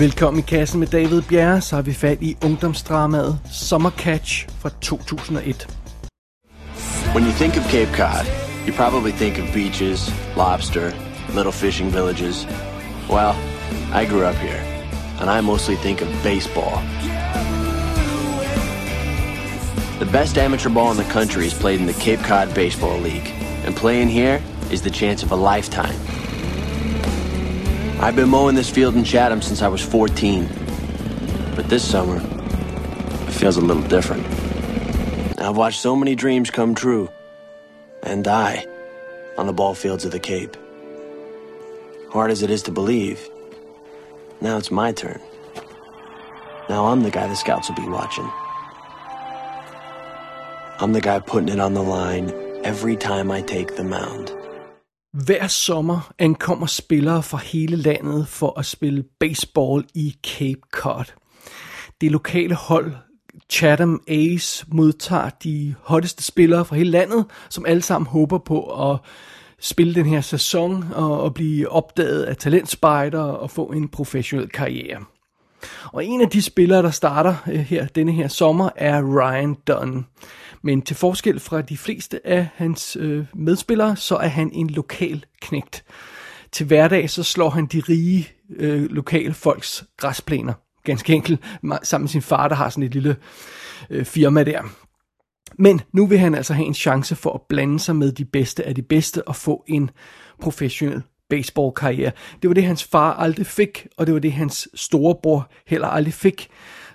Velkommen i kassen med David Bjerre, så har vi fat i ungdomsdramaet Summer Catch fra 2001. When you think of Cape Cod, you probably think of beaches, lobster, little fishing villages. Well, I grew up here, and I mostly think of baseball. The best amateur ball in the country is played in the Cape Cod Baseball League, and playing here is the chance of a lifetime. I've been mowing this field in Chatham since I was 14. But this summer, it feels a little different. I've watched so many dreams come true and die on the ball fields of the Cape. Hard as it is to believe, now it's my turn. Now I'm the guy the scouts will be watching. I'm the guy putting it on the line every time I take the mound. Hver sommer ankommer spillere fra hele landet for at spille baseball i Cape Cod. Det lokale hold Chatham Ace modtager de hotteste spillere fra hele landet, som alle sammen håber på at spille den her sæson og, og blive opdaget af talentspejder og få en professionel karriere. Og en af de spillere, der starter øh, her denne her sommer, er Ryan Dunn. Men til forskel fra de fleste af hans øh, medspillere, så er han en lokal knægt. Til hverdag så slår han de rige øh, lokale folks græsplæner. Ganske enkelt sammen med sin far, der har sådan et lille øh, firma der. Men nu vil han altså have en chance for at blande sig med de bedste af de bedste og få en professionel baseballkarriere. Det var det, hans far aldrig fik, og det var det, hans storebror heller aldrig fik.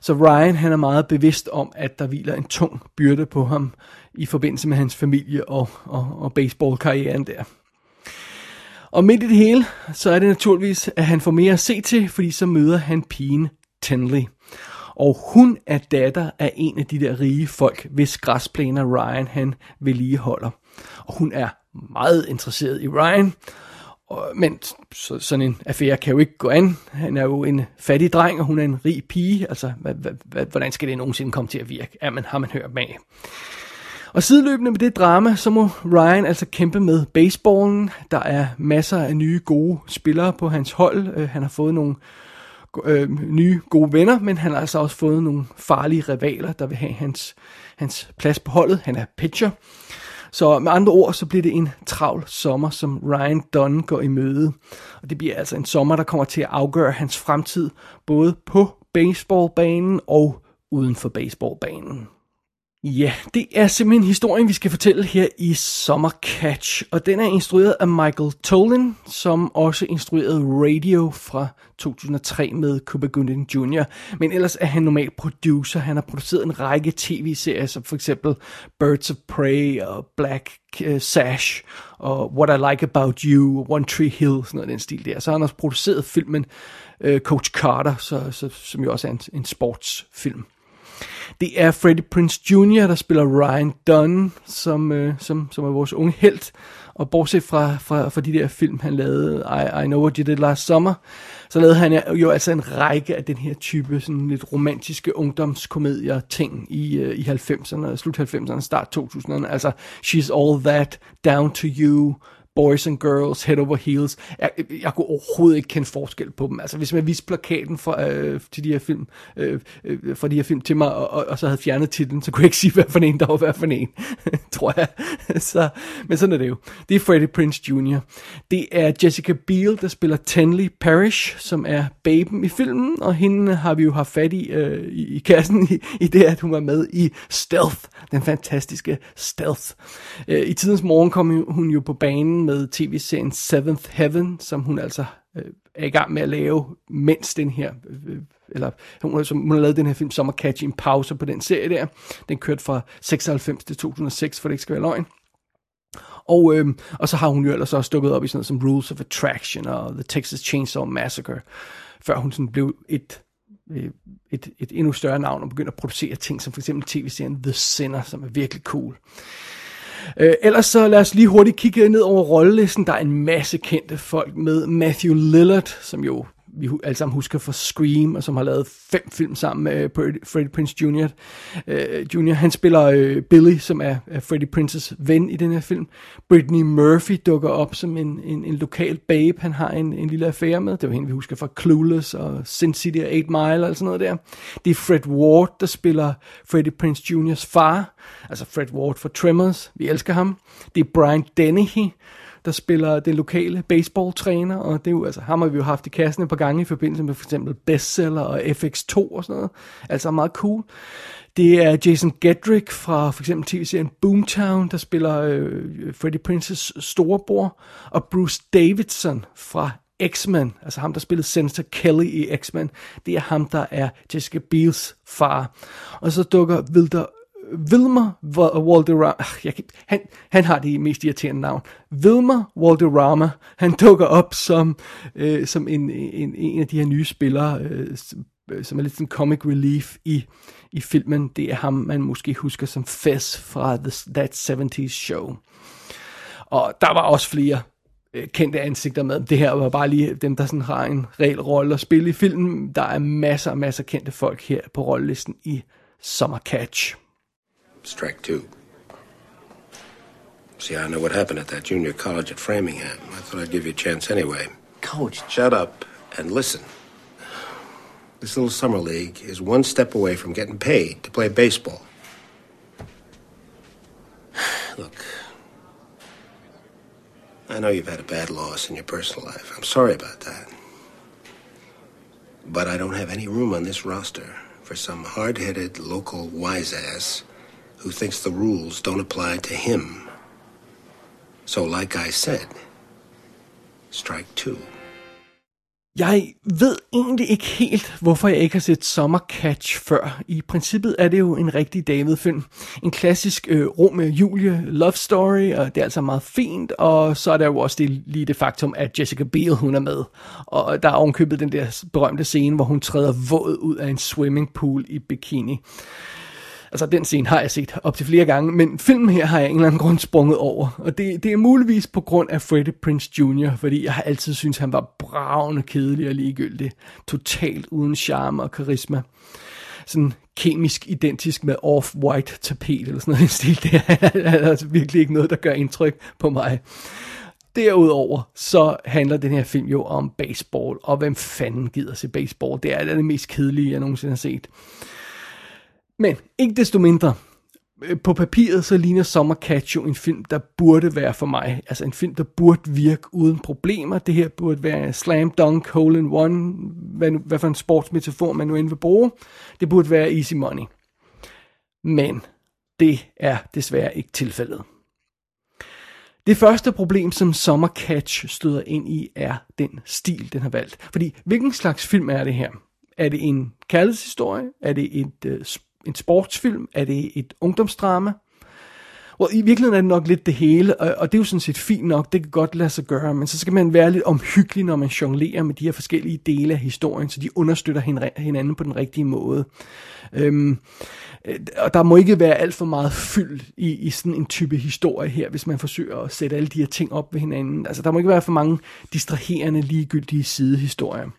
Så Ryan han er meget bevidst om, at der hviler en tung byrde på ham i forbindelse med hans familie og, og, og baseballkarrieren der. Og midt i det hele, så er det naturligvis, at han får mere at se til, fordi så møder han pigen Tenley. Og hun er datter af en af de der rige folk, hvis græsplæner Ryan han vedligeholder. Og hun er meget interesseret i Ryan, og, men så, sådan en affære kan jo ikke gå an. Han er jo en fattig dreng, og hun er en rig pige. Altså, hvad, hvad, hvad, hvordan skal det nogensinde komme til at virke? Ja, man har man hørt med. Og sideløbende med det drama, så må Ryan altså kæmpe med baseballen. Der er masser af nye gode spillere på hans hold. Øh, han har fået nogle øh, nye gode venner, men han har altså også fået nogle farlige rivaler, der vil have hans, hans plads på holdet. Han er pitcher. Så med andre ord, så bliver det en travl sommer, som Ryan Dunn går i møde. Og det bliver altså en sommer, der kommer til at afgøre hans fremtid, både på baseballbanen og uden for baseballbanen. Ja, det er simpelthen historien, vi skal fortælle her i Summer Catch, og den er instrueret af Michael Tolan, som også instruerede Radio fra 2003 med Cuba Gooding Jr., men ellers er han normalt producer. Han har produceret en række tv-serier, som for eksempel Birds of Prey og Black eh, Sash og What I Like About You, One Tree Hill, sådan noget den stil der. Så han har også produceret filmen uh, Coach Carter, så, så, som jo også er en, en sportsfilm. Det er Freddie Prince Jr., der spiller Ryan Dunn, som, øh, som, som er vores unge held. Og bortset fra, fra, fra de der film, han lavede, I, I Know What You Did Last Summer, så lavede han jo altså en række af den her type sådan lidt romantiske ungdomskomedier ting i, øh, i 90'erne, slut 90'erne, start 2000'erne. Altså She's All That, Down to You, Boys and Girls, Head Over Heels. Jeg, jeg kunne overhovedet ikke kende forskel på dem. Altså hvis man viste plakaten for, øh, til de her film, øh, øh, for de her film til mig, og, og, og så havde fjernet titlen, så kunne jeg ikke sige, hvad for en der var hvad for en, tror jeg. så, men sådan er det jo. Det er Freddie Prince Jr. Det er Jessica Biel, der spiller Tenley Parrish, som er baben i filmen, og hende har vi jo haft fat i, øh, i, i kassen i, i det, at hun var med i Stealth, den fantastiske Stealth. Øh, I tidens morgen kom hun jo på banen med tv-serien Seventh Heaven, som hun altså øh, er i gang med at lave, mens den her, øh, øh eller hun, som, hun har lavet den her film Summer Catch en pause på den serie der. Den kørte fra 96 til 2006, for det ikke skal være løgn. Og, øh, og så har hun jo ellers også dukket op i sådan noget som Rules of Attraction og The Texas Chainsaw Massacre, før hun sådan blev et øh, et, et endnu større navn og begyndte at producere ting, som for eksempel tv-serien The Sinner, som er virkelig cool. Øh, ellers så lad os lige hurtigt kigge ned over rollelisten. Der er en masse kendte folk med. Matthew Lillard, som jo vi alle sammen husker fra Scream, og som har lavet fem film sammen med øh, Freddie Prince Jr. Øh, Jr. Han spiller øh, Billy, som er, er Freddie Princes ven i den her film. Brittany Murphy dukker op som en, en, en lokal babe, han har en, en lille affære med. Det var hende, vi husker fra Clueless og Sin City og 8 Mile og sådan noget der. Det er Fred Ward, der spiller Freddie Prince Jr.'s far, altså Fred Ward for Tremors. Vi elsker ham. Det er Brian Dennehy, der spiller den lokale baseballtræner, og det er jo, altså, ham har vi jo haft i kassen et par gange i forbindelse med for eksempel Bestseller og FX2 og sådan noget. Altså meget cool. Det er Jason Gedrick fra for eksempel tv-serien Boomtown, der spiller øh, Freddie Princes storebror, og Bruce Davidson fra X-Men, altså ham, der spillede Senator Kelly i X-Men, det er ham, der er Jessica Biels far. Og så dukker Wilder Wilmer Walderrama, jeg, han, han har det mest irriterende navn. Wilmer Walderrama, han dukker op som, øh, som en, en, en af de her nye spillere, øh, øh, som er lidt sådan comic relief i, i filmen. Det er ham, man måske husker som Fez fra The, That 70's Show. Og der var også flere øh, kendte ansigter med. Det her var bare lige dem, der sådan har en reel rolle at spille i filmen. Der er masser og masser af kendte folk her på rollelisten i Summer Catch. Strike two. See, I know what happened at that junior college at Framingham. I thought I'd give you a chance anyway. Coach. Shut up and listen. This little summer league is one step away from getting paid to play baseball. Look, I know you've had a bad loss in your personal life. I'm sorry about that. But I don't have any room on this roster for some hard headed local wise ass who thinks the rules don't apply to him. So, like I said, strike two. Jeg ved egentlig ikke helt, hvorfor jeg ikke har set Summer Catch før. I princippet er det jo en rigtig David-film. En klassisk øh, Romeo og Julie love story, og det er altså meget fint. Og så er der jo også det, lige det faktum, at Jessica Biel hun er med. Og der er ovenkøbet den der berømte scene, hvor hun træder våd ud af en swimmingpool i bikini. Altså, den scene har jeg set op til flere gange, men filmen her har jeg en eller anden grund sprunget over. Og det, det er muligvis på grund af Freddie Prince Jr., fordi jeg har altid syntes, han var bravende kedelig og ligegyldig. Totalt uden charme og karisma. Sådan kemisk identisk med off-white tapet eller sådan noget i stil. Det er altså virkelig ikke noget, der gør indtryk på mig. Derudover så handler den her film jo om baseball, og hvem fanden gider se baseball? Det er det mest kedelige, jeg nogensinde har set. Men ikke desto mindre, øh, på papiret så ligner Summer Catch jo en film, der burde være for mig. Altså en film, der burde virke uden problemer. Det her burde være slam dunk, hole in one, hvad, nu, hvad for en sportsmetafor man nu end vil bruge. Det burde være easy money. Men det er desværre ikke tilfældet. Det første problem, som Summer Catch støder ind i, er den stil, den har valgt. Fordi, hvilken slags film er det her? Er det en kærlighedshistorie? Er det et uh, en sportsfilm? Er det et ungdomsdrama? Og i virkeligheden er det nok lidt det hele, og, og det er jo sådan set fint nok, det kan godt lade sig gøre, men så skal man være lidt omhyggelig, når man jonglerer med de her forskellige dele af historien, så de understøtter hinanden på den rigtige måde. Øhm, øh, og der må ikke være alt for meget fyld i, i sådan en type historie her, hvis man forsøger at sætte alle de her ting op ved hinanden. Altså der må ikke være for mange distraherende, ligegyldige sidehistorier.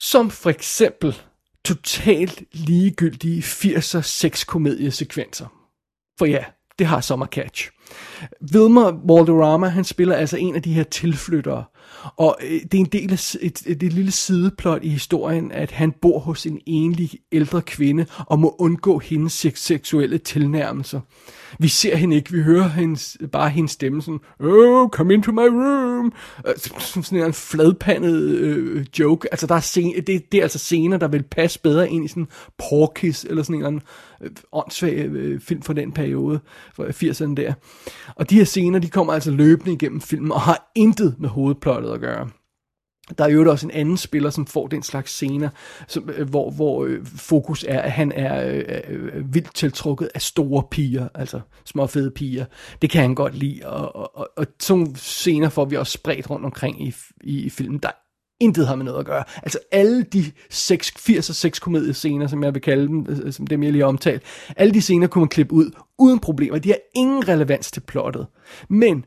Som for eksempel totalt ligegyldige 80'er sexkomediesekvenser. For ja, det har Summer Catch. Wilmer Valderrama, han spiller altså en af de her tilflyttere, og øh, det er en del af et, et, et lille sideplot i historien, at han bor hos en enlig ældre kvinde og må undgå hendes seksuelle tilnærmelser. Vi ser hende ikke, vi hører hendes, bare hendes stemme sådan, oh, come into my room. Øh, som sådan en fladpandet øh, joke. Altså, der er scene, det, det er altså scener, der vil passe bedre ind i sådan Porkis, eller sådan en eller anden øh, åndssvag øh, film fra den periode, fra 80'erne der. Og de her scener, de kommer altså løbende igennem filmen, og har intet med hovedplottet at gøre. Der er jo også en anden spiller, som får den slags scener, som, øh, hvor, hvor øh, fokus er, at han er øh, øh, øh, vildt tiltrukket af store piger, altså små fede piger. Det kan han godt lide, og, og, og, og sådan scener får vi også spredt rundt omkring i, i, i filmen. Der intet har med noget at gøre. Altså alle de 6, 80 og 6 komediescener, som jeg vil kalde dem, øh, som dem jeg lige har omtalt, alle de scener kunne man klippe ud uden problemer. De har ingen relevans til plottet. Men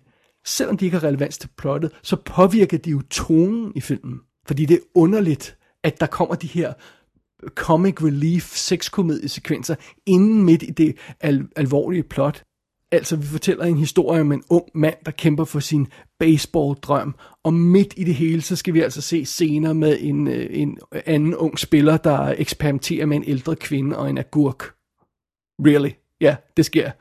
selvom de ikke har relevans til plottet, så påvirker de jo tonen i filmen. Fordi det er underligt, at der kommer de her comic relief sexkomediesekvenser inden midt i det al- alvorlige plot. Altså, vi fortæller en historie om en ung mand, der kæmper for sin baseball-drøm, og midt i det hele, så skal vi altså se scener med en, øh, en anden ung spiller, der eksperimenterer med en ældre kvinde og en agurk. Really? Ja, det sker.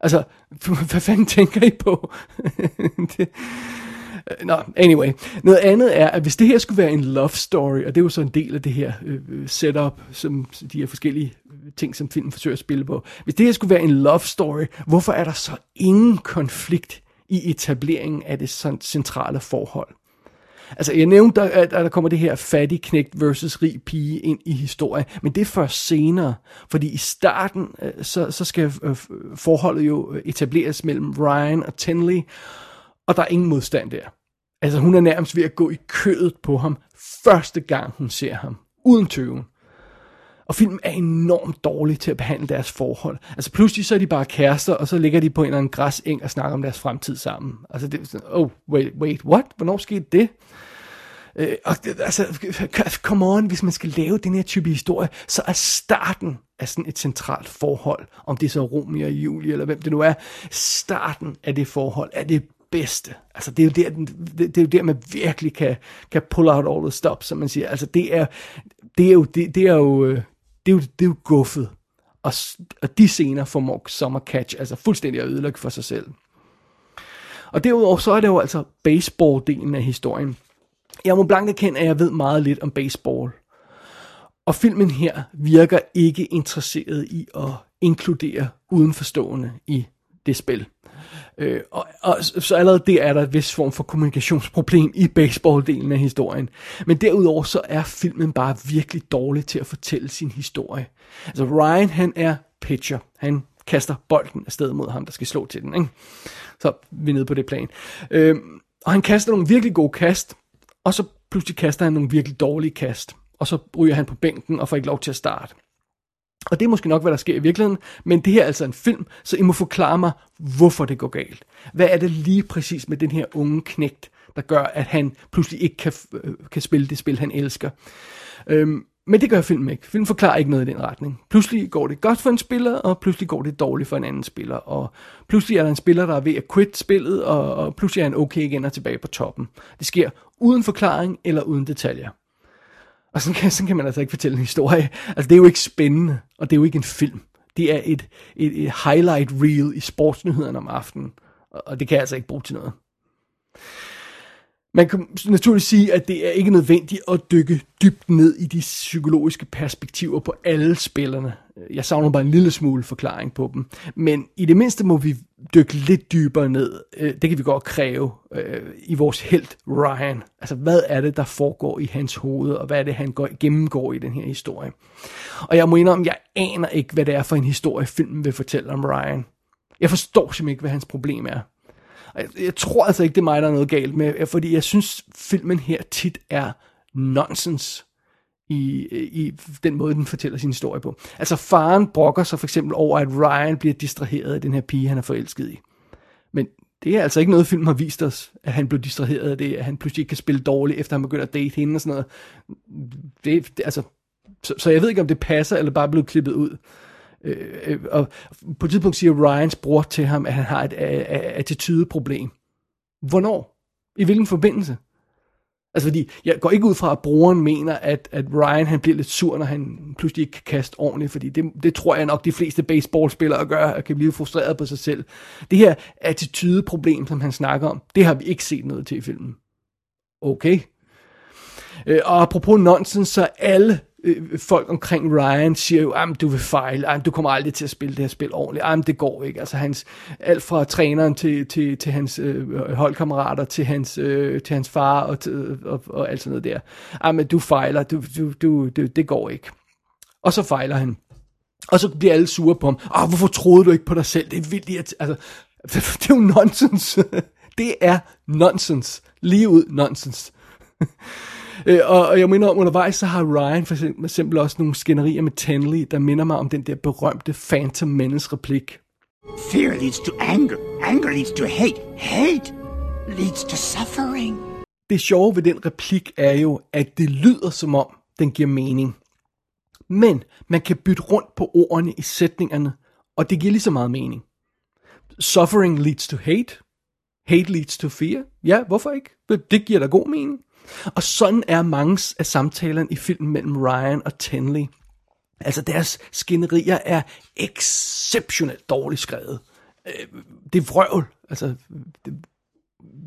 Altså, hvad fanden tænker I på? det, øh, Nå, anyway. Noget andet er, at hvis det her skulle være en love story, og det er jo så en del af det her øh, øh setup, som de her forskellige øh, ting, som filmen forsøger at spille på. Hvis det her skulle være en love story, hvorfor er der så ingen konflikt i etableringen af det centrale forhold? Altså, jeg nævnte, at der kommer det her fattig knægt versus rig pige ind i historien, men det er først senere, fordi i starten, øh, så, så skal øh, forholdet jo øh, etableres mellem Ryan og Tenley, og der er ingen modstand der. Altså, hun er nærmest ved at gå i kødet på ham, første gang hun ser ham, uden tøven. Og filmen er enormt dårlig til at behandle deres forhold. Altså pludselig så er de bare kærester, og så ligger de på en eller anden græseng og snakker om deres fremtid sammen. Altså det er sådan, oh, wait, wait, what? Hvornår skete det? Øh, og altså, come on, hvis man skal lave den her type historie, så er starten af sådan et centralt forhold, om det er så Romeo og Julie, eller hvem det nu er, starten af det forhold er det bedste. Altså det er jo der, det, det er jo der man virkelig kan, kan pull out all the stops, som man siger. Altså det er, det er jo, det, det er jo, øh, det er jo, det er jo guffet. Og, og de scener formår Summer Catch altså fuldstændig at ødelægge for sig selv. Og derudover så er det jo altså baseball-delen af historien. Jeg må blankt erkende, at jeg ved meget lidt om baseball. Og filmen her virker ikke interesseret i at inkludere udenforstående i det spil. Øh, og, og så allerede det er der et vis form for kommunikationsproblem i baseballdelen af historien. Men derudover så er filmen bare virkelig dårlig til at fortælle sin historie. Altså Ryan han er pitcher. Han kaster bolden afsted mod ham, der skal slå til den. Ikke? Så vi er nede på det plan. Øh, og han kaster nogle virkelig gode kast, og så pludselig kaster han nogle virkelig dårlige kast. Og så ryger han på bænken og får ikke lov til at starte. Og det er måske nok, hvad der sker i virkeligheden, men det her er altså en film, så I må forklare mig, hvorfor det går galt. Hvad er det lige præcis med den her unge knægt, der gør, at han pludselig ikke kan, øh, kan spille det spil, han elsker? Øhm, men det gør filmen ikke. Filmen forklarer ikke noget i den retning. Pludselig går det godt for en spiller, og pludselig går det dårligt for en anden spiller. Og pludselig er der en spiller, der er ved at quit spillet, og, og pludselig er han okay igen og tilbage på toppen. Det sker uden forklaring eller uden detaljer. Og sådan kan, sådan kan man altså ikke fortælle en historie. Altså det er jo ikke spændende, og det er jo ikke en film. Det er et, et, et highlight reel i sportsnyhederne om aftenen, og det kan jeg altså ikke bruge til noget. Man kan naturligvis sige, at det er ikke nødvendigt at dykke dybt ned i de psykologiske perspektiver på alle spillerne. Jeg savner bare en lille smule forklaring på dem. Men i det mindste må vi dykke lidt dybere ned. Øh, det kan vi godt kræve øh, i vores helt Ryan. Altså, hvad er det, der foregår i hans hoved, og hvad er det, han går, gennemgår i den her historie? Og jeg må indrømme, jeg aner ikke, hvad det er for en historie, filmen vil fortælle om Ryan. Jeg forstår simpelthen ikke, hvad hans problem er. Jeg, jeg tror altså ikke, det er mig, der er noget galt med, øh, fordi jeg synes, filmen her tit er nonsens i, øh, i den måde, den fortæller sin historie på. Altså faren brokker sig for eksempel over, at Ryan bliver distraheret af den her pige, han er forelsket i. Men det er altså ikke noget, film har vist os, at han blev distraheret af det, at han pludselig ikke kan spille dårligt, efter han begynder at date hende og sådan noget. Det, det altså, så, så jeg ved ikke, om det passer, eller bare blev klippet ud. Øh, øh, og på et tidspunkt siger Ryans bror til ham, at han har et øh, øh, attitydeproblem. Hvornår? I hvilken forbindelse? Altså fordi, jeg går ikke ud fra, at broren mener, at, at Ryan han bliver lidt sur, når han pludselig ikke kan kaste ordentligt, fordi det, det tror jeg nok de fleste baseballspillere gør, og kan blive frustreret på sig selv. Det her attitydeproblem, som han snakker om, det har vi ikke set noget til i filmen. Okay. Og apropos nonsens, så alle øh, folk omkring Ryan siger jo, at du vil fejle, at du kommer aldrig til at spille det her spil ordentligt, at det går ikke. Altså hans, alt fra træneren til, til, til hans øh, holdkammerater, til hans, øh, til hans far og, til, og, og alt sådan noget der. Jamen, du fejler, du, du, du, du, det går ikke. Og så fejler han. Og så bliver alle sure på ham. Ah, hvorfor troede du ikke på dig selv? Det er vildt. Altså, det er jo nonsens. det er nonsens. Lige ud nonsens. Øh, og, og jeg mener om undervejs, så har Ryan for eksempel også nogle skænderier med Tenley, der minder mig om den der berømte Phantom Menace replik. Fear leads to anger. Anger leads to hate. Hate leads to suffering. det sjove ved den replik er jo, at det lyder som om, den giver mening. Men man kan bytte rundt på ordene i sætningerne, og det giver lige så meget mening. Suffering leads to hate. Hate leads to fear. Ja, hvorfor ikke? Det giver da god mening. Og sådan er mange af samtalerne i filmen mellem Ryan og Tenley. Altså deres skænderier er exceptionelt dårligt skrevet. Øh, det er vrøvl. Altså, det,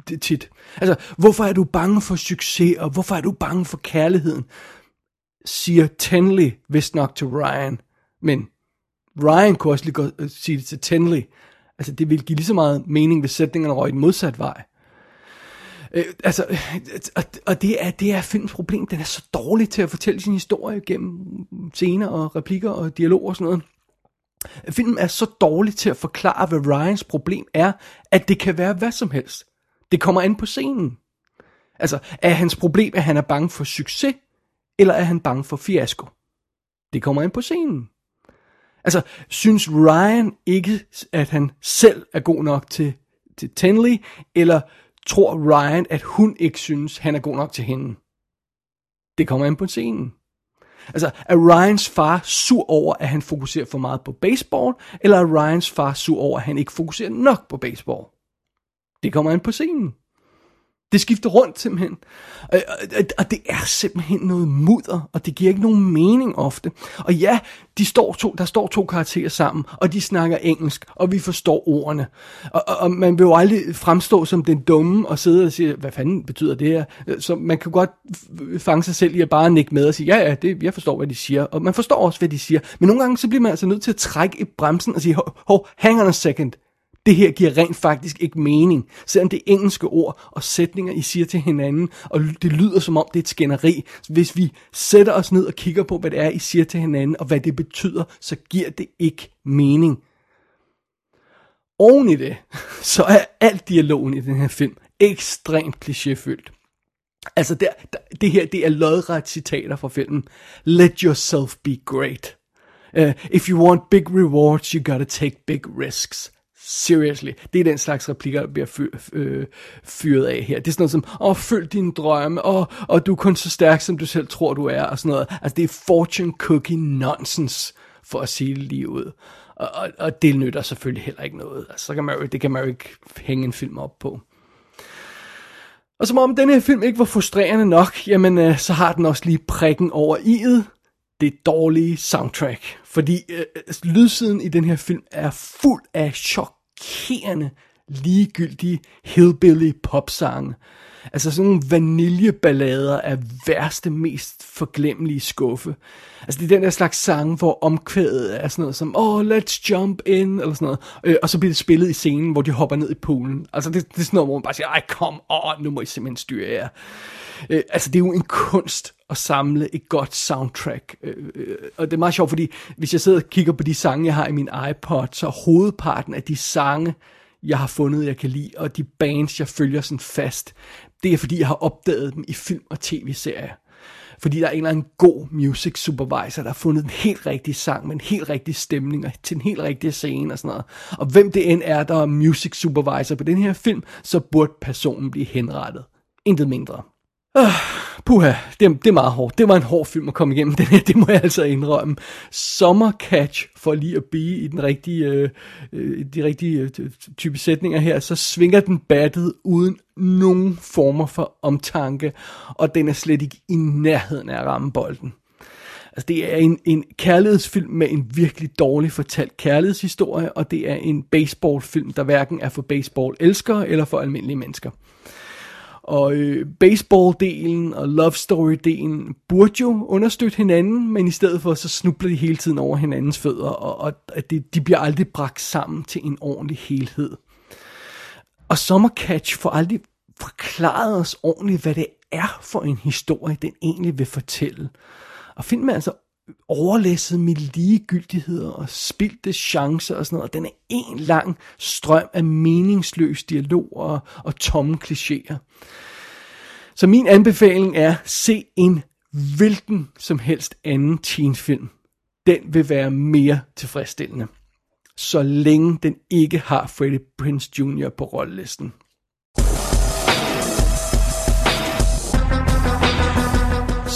det er tit. Altså, hvorfor er du bange for succes, og hvorfor er du bange for kærligheden? Siger Tenley vist nok til Ryan. Men Ryan kunne også lige godt øh, sige det til Tenley. Altså, det ville give lige så meget mening, hvis sætningerne røg den modsatte vej. Øh, altså, og, og det, er, det er filmens problem. Den er så dårlig til at fortælle sin historie gennem scener og replikker og dialog og sådan noget. Filmen er så dårlig til at forklare, hvad Ryans problem er, at det kan være hvad som helst. Det kommer an på scenen. Altså, er hans problem, at han er bange for succes, eller er han bange for fiasko? Det kommer an på scenen. Altså, synes Ryan ikke, at han selv er god nok til, til Tenley, eller tror Ryan, at hun ikke synes, han er god nok til hende? Det kommer an på scenen. Altså, er Ryans far sur over, at han fokuserer for meget på baseball, eller er Ryans far sur over, at han ikke fokuserer nok på baseball? Det kommer an på scenen. Det skifter rundt simpelthen. Og, og, og det er simpelthen noget mudder, og det giver ikke nogen mening ofte. Og ja, de står to, der står to karakterer sammen, og de snakker engelsk, og vi forstår ordene. Og, og, og man vil jo aldrig fremstå som den dumme og sidde og sige, hvad fanden betyder det her? Så man kan godt fange sig selv i at bare nikke med og sige, ja, ja, det, jeg forstår, hvad de siger. Og man forstår også, hvad de siger. Men nogle gange så bliver man altså nødt til at trække i bremsen og sige, hov, hang on a second det her giver rent faktisk ikke mening. Selvom det er engelske ord og sætninger, I siger til hinanden, og det lyder som om det er et skænderi. Hvis vi sætter os ned og kigger på, hvad det er, I siger til hinanden, og hvad det betyder, så giver det ikke mening. Oven i det, så er alt dialogen i den her film ekstremt klichéfyldt. Altså, der, der, det her, det er lodret citater fra filmen. Let yourself be great. Uh, if you want big rewards, you gotta take big risks. Seriously. Det er den slags replikker, der bliver fyr, øh, fyret af her. Det er sådan noget som, åh, oh, følg dine drømme, og, og du er kun så stærk, som du selv tror, du er, og sådan noget. Altså, det er fortune cookie nonsense, for at sige det lige ud. Og, og, og det nytter selvfølgelig heller ikke noget. Altså, så kan man jo, det kan man jo ikke hænge en film op på. Og som om den her film ikke var frustrerende nok, jamen øh, så har den også lige prikken over i'et det dårlige soundtrack. Fordi øh, øh, lydsiden i den her film er fuld af chokerende, ligegyldige hillbilly popsange. Altså sådan nogle vaniljeballader af værste, mest forglemmelige skuffe. Altså det er den der slags sang, hvor omkvædet er sådan noget som, oh, let's jump in, eller sådan noget. Øh, og så bliver det spillet i scenen, hvor de hopper ned i poolen. Altså det, det er sådan noget, hvor man bare siger, ej, kom, on, nu må I simpelthen styre jer. Øh, altså det er jo en kunst at samle et godt soundtrack. Øh, øh, og det er meget sjovt, fordi hvis jeg sidder og kigger på de sange, jeg har i min iPod, så hovedparten af de sange, jeg har fundet, jeg kan lide, og de bands, jeg følger sådan fast, det er fordi, jeg har opdaget dem i film og tv-serier. Fordi der er en eller anden god music supervisor, der har fundet en helt rigtig sang med en helt rigtig stemning og til en helt rigtig scene og sådan noget. Og hvem det end er, der er music supervisor på den her film, så burde personen blive henrettet. Intet mindre. Øh puha, det, det er meget hårdt. Det var en hård film at komme igennem, den her, det må jeg altså indrømme. Summer Catch, for lige at blive i den rigtige, øh, øh de rigtige øh, type sætninger her, så svinger den battet uden nogen former for omtanke, og den er slet ikke i nærheden af at ramme bolden. Altså, det er en, en kærlighedsfilm med en virkelig dårlig fortalt kærlighedshistorie, og det er en baseballfilm, der hverken er for baseball-elskere eller for almindelige mennesker. Og øh, baseball-delen og love story-delen burde jo understøtte hinanden, men i stedet for så snubler de hele tiden over hinandens fødder, og, og at det, de bliver aldrig bragt sammen til en ordentlig helhed. Og Summer Catch får aldrig forklaret os ordentligt, hvad det er for en historie, den egentlig vil fortælle. Og filmen er altså overlæsset med ligegyldigheder og spildte chancer og sådan noget. Og den er en lang strøm af meningsløs dialog og, og tomme klichéer. Så min anbefaling er, se en hvilken som helst anden teenfilm. Den vil være mere tilfredsstillende. Så længe den ikke har Freddie Prince Jr. på rollelisten.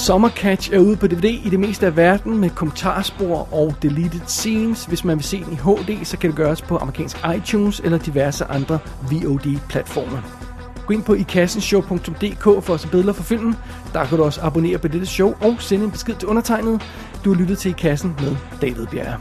Summer Catch er ude på DVD i det meste af verden med kommentarspor og deleted scenes. Hvis man vil se den i HD, så kan det gøres på amerikansk iTunes eller diverse andre VOD-platformer. Gå ind på ikassenshow.dk for at se billeder for filmen. Der kan du også abonnere på dette show og sende en besked til undertegnet. Du har lyttet til I Kassen med David Bjerre.